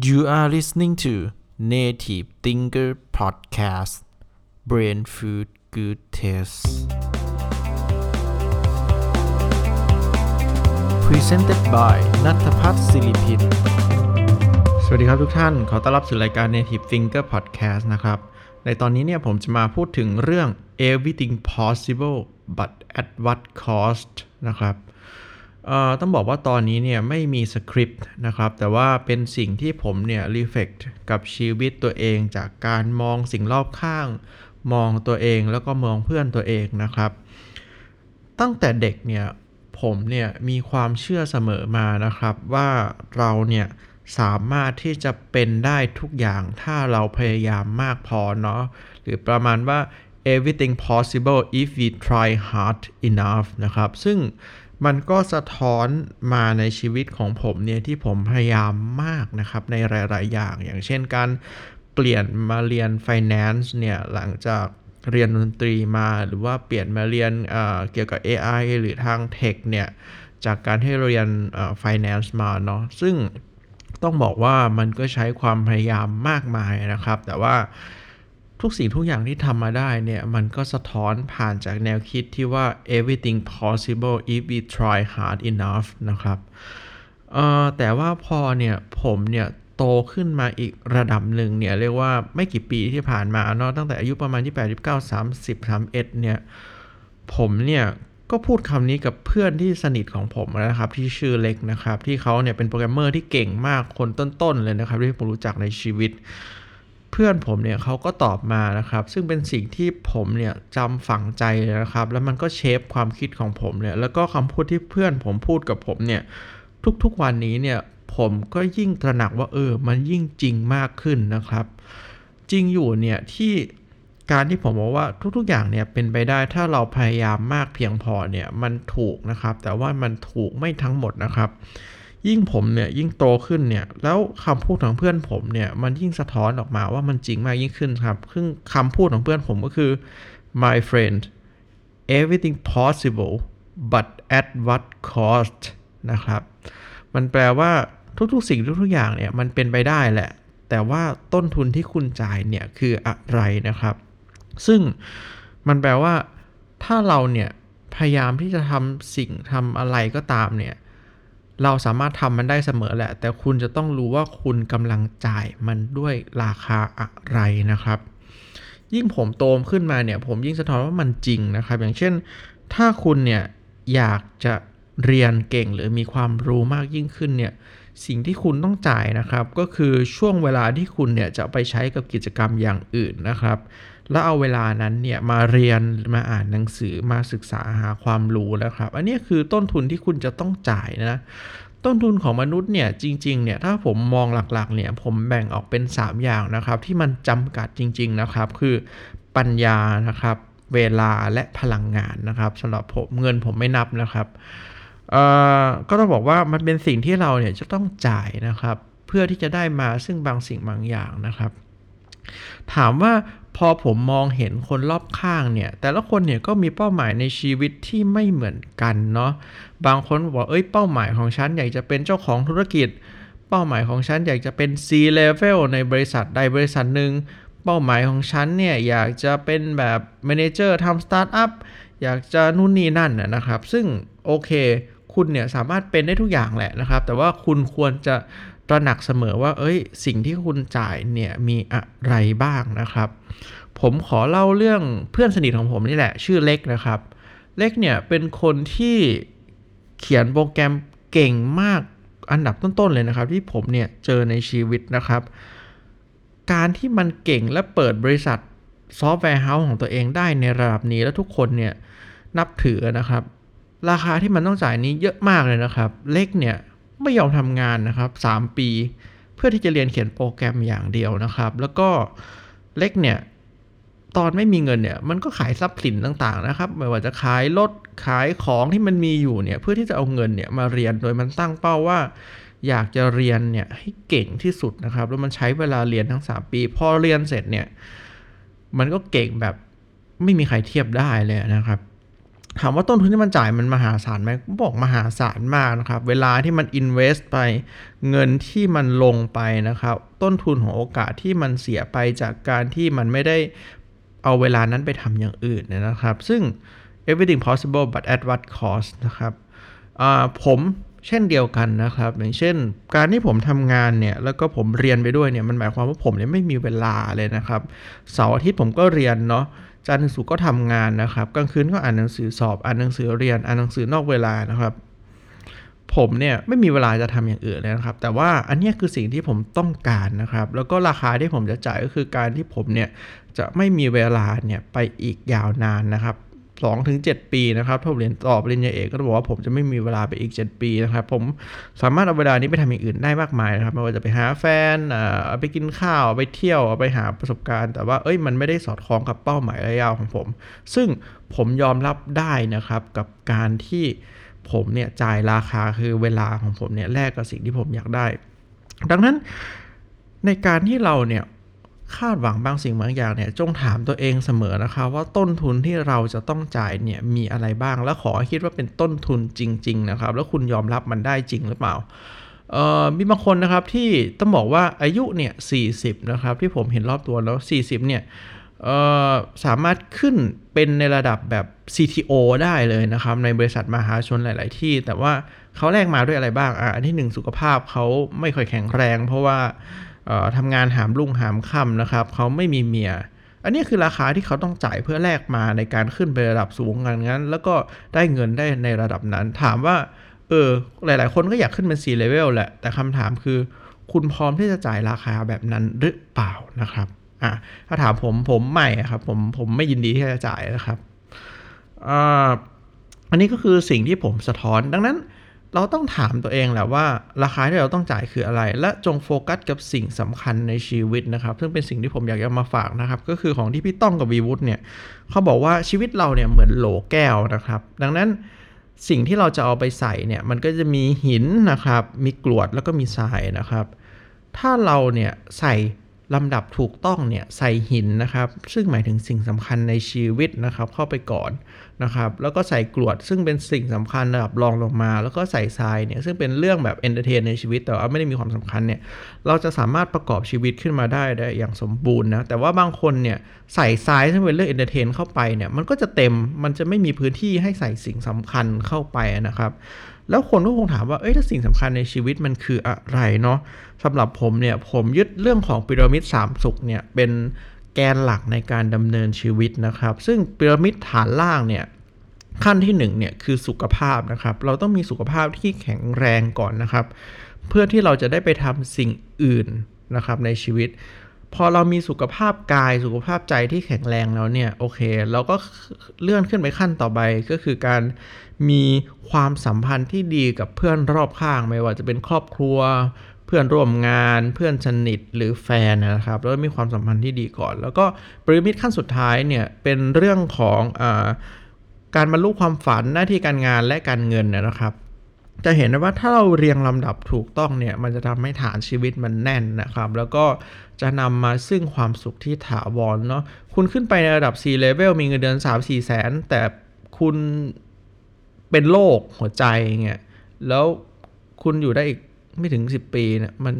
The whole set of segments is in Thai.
You are listening to Native Thinker Podcast Brain Food Good Taste Presented by นัทพัฒน์ศิริพินสวัสดีครับทุกท่าน ขอต้อนรับสู่รายการ Native Thinker Podcast นะครับ ในตอนนี้เนี่ยผมจะมาพูดถึงเรื่อง everything possible but at what cost นะครับ ต้องบอกว่าตอนนี้เนี่ยไม่มีสคริปต์นะครับ แต่ว่าเป็นสิ่งที่ผมเนี่ยรีเฟกต์กับชีวิตตัวเองจากการมองสิ่งรอบข้าง มองตัวเองแล้วก็มองเพื่อนตัวเองนะครับ ตั้งแต่เด็กเนี่ยผมเนี่ยมีความเชื่อเสมอมานะครับ ว่าเราเนี่ยสามารถที่จะเป็นได้ทุกอย่างถ้าเราพยายามมากพอเนาะหรือประมาณว่า everything possible if we try hard enough นะครับ ซึ่ง มันก็สะท้อนมาในชีวิตของผมเนี่ยที่ผมพยายามมากนะครับในหลาย ๆ อย่าง อย่างเช่นการเปลี่ยนมาเรียน finance เนี่ยหลังจากเรียนดนตรีมาหรือว่าเปลี่ยนมาเรียนเเกี่ยวกับ AI หรือทางเทคเนี่ยจากการที่เรียน finance มาเนาะซึ่งต้องบอกว่ามันก็ใช้ความพยายามมากมายนะครับ แต่ว่า ทุกสิ่งทุกอย่างที่ทำมาได้เนี่ย มันก็สะท้อนผ่านจากแนวคิดที่ว่า everything possible if we try hard enough นะครับแต่ว่าพอเนี่ยผมเนี่ยโตขึ้นมาอีกระดับหนึ่งเนี่ย เรียกว่าไม่กี่ปีที่ผ่านมาเนาะตั้งแต่อายุประมาณที่8 9 30 31เนี่ย ผมเนี่ยก็พูดคำนี้กับเพื่อนที่สนิทของผมนะครับที่ชื่อเล็กนะครับ ที่เขาเนี่ยเป็นโปรแกรมเมอร์ที่เก่งมากคนต้นๆเลยนะครับที่ผมรู้จักในชีวิต พื่อนผมเนี่ยเขาก็ตอบมานะครับ ซึ่งเป็นสิ่งที่ผมเนี่ยจำฝังใจเลยนะครับ แล้วมันก็เชฟความคิดของผมเนี่ยแล้วก็คำพูดที่เพื่อนผมพูดกับผมเนี่ยทุกๆวันนี้เนี่ยผมก็ยิ่งตระหนักว่าเออ มันยิ่งจริงมากขึ้นนะครับ จริงอยู่เนี่ยที่การที่ผมบอกว่าทุกๆอย่างเนี่ยเป็นไปได้ถ้าเราพยายามมากเพียงพอเนี่ยมันถูกนะครับ แต่ว่ามันถูกไม่ทั้งหมดนะครับ ยิ่งผมเนี่ยยิ่งโตขึ้นเนี่ยแล้วคำพูดของเพื่อนผมเนี่ยมันยิ่งสะท้อนออกมาว่ามันจริงมากยิ่งขึ้นครับซึ่งคำพูดของเพื่อนผมก็คือ my friend everything possible but at what cost นะครับ มันแปลว่าทุกๆ สิ่งทุกๆอย่างเนี่ยมันเป็นไปได้แหละ แต่ว่าต้นทุนที่คุณจ่ายเนี่ยคืออะไรนะครับ ซึ่งมันแปลว่าถ้าเราเนี่ยพยายามที่จะทำสิ่งทำอะไรก็ตามเนี่ย เราสามารถทำมันได้เสมอแหละ แต่คุณจะต้องรู้ว่าคุณกำลังจ่ายมันด้วยราคาอะไรนะครับ ยิ่งผมโตมขึ้นมาเนี่ยผมยิ่งสะท้อนว่ามันจริงนะครับ อย่างเช่น ถ้าคุณเนี่ยอยากจะเรียนเก่งหรือมีความรู้มากยิ่งขึ้นเนี่ยสิ่งที่คุณต้องจ่ายนะครับ ก็คือช่วงเวลาที่คุณเนี่ยจะไปใช้กับกิจกรรมอย่างอื่นนะครับ แล้วเอาเวลานั้นเนี่ยมาเรียนมาอ่านหนังสือมาศึกษาหาความรู้แล้วครับ อันนี้คือต้นทุนที่คุณจะต้องจ่ายนะต้นทุนของมนุษย์เนี่ยจริงๆเนี่ยถ้าผมมองหลักๆเนี่ยผมแบ่งออกเป็น 3 อย่างนะครับ ที่มันจำกัดจริง ๆนะครับ คือปัญญานะครับ เวลาและพลังงานนะครับสำหรับผมเงินผมไม่นับนะครับก็ต้องบอกว่ามันเป็นสิ่งที่เราเนี่ยจะต้องจ่ายนะครับ เพื่อที่จะได้มาซึ่งบางสิ่งบางอย่างนะครับ ถามว่า พอผมมองเห็นคนรอบข้างเนี่ย แต่ละคนเนี่ยก็มีเป้าหมายในชีวิตที่ไม่เหมือนกันเนาะบางคนบอกเอ้ยเป้าหมายของฉันอยากจะเป็นเจ้าของธุรกิจ เป้าหมายของฉันอยากจะเป็น C level ในบริษัทใดบริษัทหนึ่งเป้าหมายของฉันเนี่ยอยากจะเป็นแบบ manager ทำสตาร์ทอัพอยากจะนู่นนี่นั่นนะครับ ซึ่งโอเค คุณเนี่ยสามารถเป็นได้ทุกอย่างแหละนะครับ แต่ว่าคุณควรจะ ตระหนักเสมอว่า เอ้ย สิ่งที่คุณจ่ายเนี่ยมีอะไรบ้างนะครับ ผมขอเล่าเรื่องเพื่อนสนิทของผมนี่แหละ ชื่อเล็กนะครับ เล็กเนี่ยเป็นคนที่เขียนโปรแกรมเก่งมากอันดับต้นๆเลยนะครับ ที่ผมเนี่ยเจอในชีวิตนะครับ การที่มันเก่งและเปิดบริษัท software house ของตัวเองได้ในระดับนี้แล้วทุกคนเนี่ยนับถือนะครับ ราคาที่มันต้องจ่ายนี้เยอะมากเลยนะครับ เล็กเนี่ย ไม่ยอมทำงานนะครับ 3 ปี เพื่อที่จะเรียนเขียนโปรแกรมอย่างเดียวนะครับ แล้วก็เล็กเนี่ยตอนไม่มีเงินเนี่ยมันก็ขายทรัพย์สินต่างๆนะครับ ไม่ว่าจะขายรถขายของที่มันมีอยู่เนี่ยเพื่อที่จะเอาเงินเนี่ยมาเรียนโดยมันตั้งเป้าว่า อยากจะเรียนเนี่ยให้เก่งที่สุดนะครับ แล้วมันใช้เวลาเรียนทั้ง 3 ปี พอเรียนเสร็จเนี่ยมันก็เก่งแบบไม่มีใครเทียบได้เลยนะครับ ถามว่าต้นทุนที่มันจ่ายมันมหาศาลไหมบอกมหาศาลมากนะครับ เวลาที่มัน invest ไปเงินที่มันลงไปนะครับ ต้นทุนของโอกาสที่มันเสียไปจากการที่มันไม่ได้เอาเวลานั้นไปทำอย่างอื่นนะครับ ซึ่ง everything possible but at what cost นะครับผม เช่นเดียวกันนะครับ อย่างเช่น การที่ผมทำงานเนี่ยแล้วก็ผมเรียนไปด้วยเนี่ยมันหมายความว่าผมเนี่ยไม่มีเวลาเลยนะครับเสาร์อาทิตย์ผมก็เรียนเนาะจันทร์ถึงศุกร์ก็ทำงานนะครับกลางคืนก็อ่านหนังสือสอบอ่านหนังสือเรียนอ่านหนังสือนอกเวลานะครับ ผมเนี่ยไม่มีเวลาจะทำอย่างอื่นเลยนะครับ แต่ว่าอันนี้คือสิ่งที่ผมต้องการนะครับ แล้วก็ราคาที่ผมจะจ่ายก็คือการที่ผมเนี่ยจะไม่มีเวลาเนี่ยไปอีกยาวนานนะครับ 2ถึง7ปีนะครับถ้าผมเรียนต่อปริญญาเอกก็บอกว่าผมจะไม่มีเวลาไปอีก 7 ปีนะครับ ผมสามารถเอาเวลานี้ไปทำอย่างอื่นได้มากมายนะครับไม่ว่าจะไปหาแฟนเอาไปกินข้าวไปเที่ยวไปหาประสบการณ์ แต่ว่าเอ้ยมันไม่ได้สอดคล้องกับเป้าหมายระยะยาวของผม ซึ่งผมยอมรับได้นะครับกับการที่ผมเนี่ยจ่ายราคาคือเวลาของผมเนี่ยแลกกับสิ่งที่ผมอยากได้ ดังนั้นในการที่เราเนี่ย คาดหวังบางสิ่งบางอย่างเนี่ยจงถามตัวเองเสมอนะคะ ว่าต้นทุนที่เราจะต้องจ่ายเนี่ยมีอะไรบ้าง แล้วขอคิดว่าเป็นต้นทุนจริง ๆ นะครับ แล้วคุณยอมรับมันได้จริงหรือเปล่ามีบางคนนะครับที่ต้องบอกว่าอายุเนี่ย40นะครับที่ผมเห็นรอบตัวแล้ว 40 เนี่ยสามารถขึ้นเป็นในระดับแบบ CTO ได้เลยนะครับ ในบริษัทมหาชนหลาย ๆ ที่ แต่ว่า เขาแลกมาด้วยอะไรบ้างอะอันที่ 1 สุขภาพเขาไม่ค่อยแข็งแรง เพราะว่าทำงานหามรุ่งหามค่ำนะครับเขาไม่มีเมีย อันนี้คือราคาที่เขาต้องจ่ายเพื่อแลกมาในการขึ้นไประดับสูงกันงั้น แล้วก็ได้เงินได้ในระดับนั้น ถามว่าเออหลาย ๆ คนก็อยากขึ้นเป็น C level แหละ แต่คำถามคือ คุณพร้อมที่จะจ่ายราคาแบบนั้นหรือเปล่านะครับอะถ้าถามผมผมใหม่ครับผมผมไม่ยินดีที่จะจ่ายนะครับอ่าอันนี้ก็คือสิ่งที่ผมสะท้อนดังนั้น เราต้องถามตัวเองแหละว่าราคาที่เราต้องจ่ายคืออะไร และจงโฟกัสกับสิ่งสำคัญในชีวิตนะครับ ซึ่งเป็นสิ่งที่ผมอยากจะมาฝากนะครับ ก็คือของที่พี่ต้องกับวีวุฒิเนี่ยเขาบอกว่าชีวิตเราเนี่ยเหมือนโหลแก้วนะครับ ดังนั้นสิ่งที่เราจะเอาไปใส่เนี่ยมันก็จะมีหินนะครับ มีกรวดแล้วก็มีทรายนะครับ ถ้าเราเนี่ยใส่ ลำดับถูกต้องเนี่ยใส่หินนะครับ ซึ่งหมายถึงสิ่งสำคัญในชีวิตนะครับ เข้าไปก่อนนะครับ แล้วก็ใส่กรวดซึ่งเป็นสิ่งสำคัญระดับรองลงมา แล้วก็ใส่ทรายเนี่ยซึ่งเป็นเรื่องแบบ entertain ในชีวิตแต่ว่าไม่ได้มีความสำคัญเนี่ยเราจะสามารถประกอบชีวิตขึ้นมาได้ได้อย่างสมบูรณ์นะแต่ว่าบางคนเนี่ยใส่ทรายซึ่งเป็นเรื่อง entertain เข้าไปเนี่ยมันก็จะเต็มมันจะไม่มีพื้นที่ให้ใส่สิ่งสำคัญเข้าไปนะครับ แล้วคนก็คงถามว่า เอ้ยถ้าสิ่งสำคัญในชีวิตมันคืออะไรเนาะสำหรับผมเนี่ย ผมยึดเรื่องของพีระมิดสามสุขเนี่ย เป็นแกนหลักในการดำเนินชีวิตนะครับ ซึ่งพีระมิดฐานล่างเนี่ยขั้นที่1เนี่ยคือสุขภาพนะครับ เราต้องมีสุขภาพที่แข็งแรงก่อนนะครับ เพื่อที่เราจะได้ไปทำสิ่งอื่นนะครับในชีวิต พอเรามีสุขภาพกายสุขภาพใจที่แข็งแรงแล้วเนี่ยโอเค เราก็เลื่อนขึ้นไปขั้นต่อไปก็คือการมีความสัมพันธ์ที่ดีกับเพื่อนรอบข้างไม่ว่าจะเป็นครอบครัว เพื่อนร่วมงาน เพื่อนสนิทหรือแฟนนะครับแล้วมีความสัมพันธ์ที่ดีก่อน แล้วก็ปริมิตขั้นสุดท้ายเนี่ยเป็นเรื่องของอการบรรลุความฝันหน้าที่การงานและการเงินนะครับ จะเห็นว่าถ้าเราเรียงลำดับถูกต้องเนี่ยมันจะทำให้ฐานชีวิตมันแน่นนะครับ แล้วก็จะนำมาซึ่งความสุขที่ถาวรเนาะคุณขึ้นไปในระดับ C level มีเงินเดือน 3 4 แสน แต่คุณเป็นโรคหัวใจเงี้ยแล้วคุณอยู่ได้อีกไม่ถึง 10 ปีเนี่ยมัน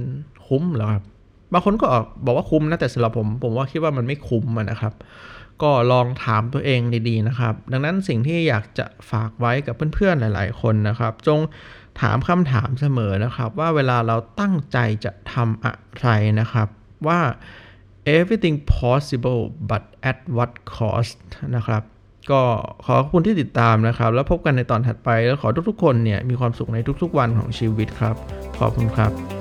คุ้มหรอครับ บางคนก็บอกว่าคุ้มนะแต่สำหรับผม ผมว่าคิดว่ามันไม่คุ้มนะครับ ก็ลองถามตัวเองดีๆนะครับ ดังนั้นสิ่งที่อยากจะฝากไว้กับเพื่อนๆหลายๆคนนะครับ จงถามคำถามเสมอนะครับ ว่าเวลาเราตั้งใจจะทำอะไรนะครับว่า everything possible but at what cost นะครับ ก็ขอขอบคุณที่ติดตามนะครับ แล้วพบกันในตอนถัดไปแล้วขอทุกๆคนเนี่ยมีความสุขในทุกๆวันของชีวิตครับ ขอบคุณครับ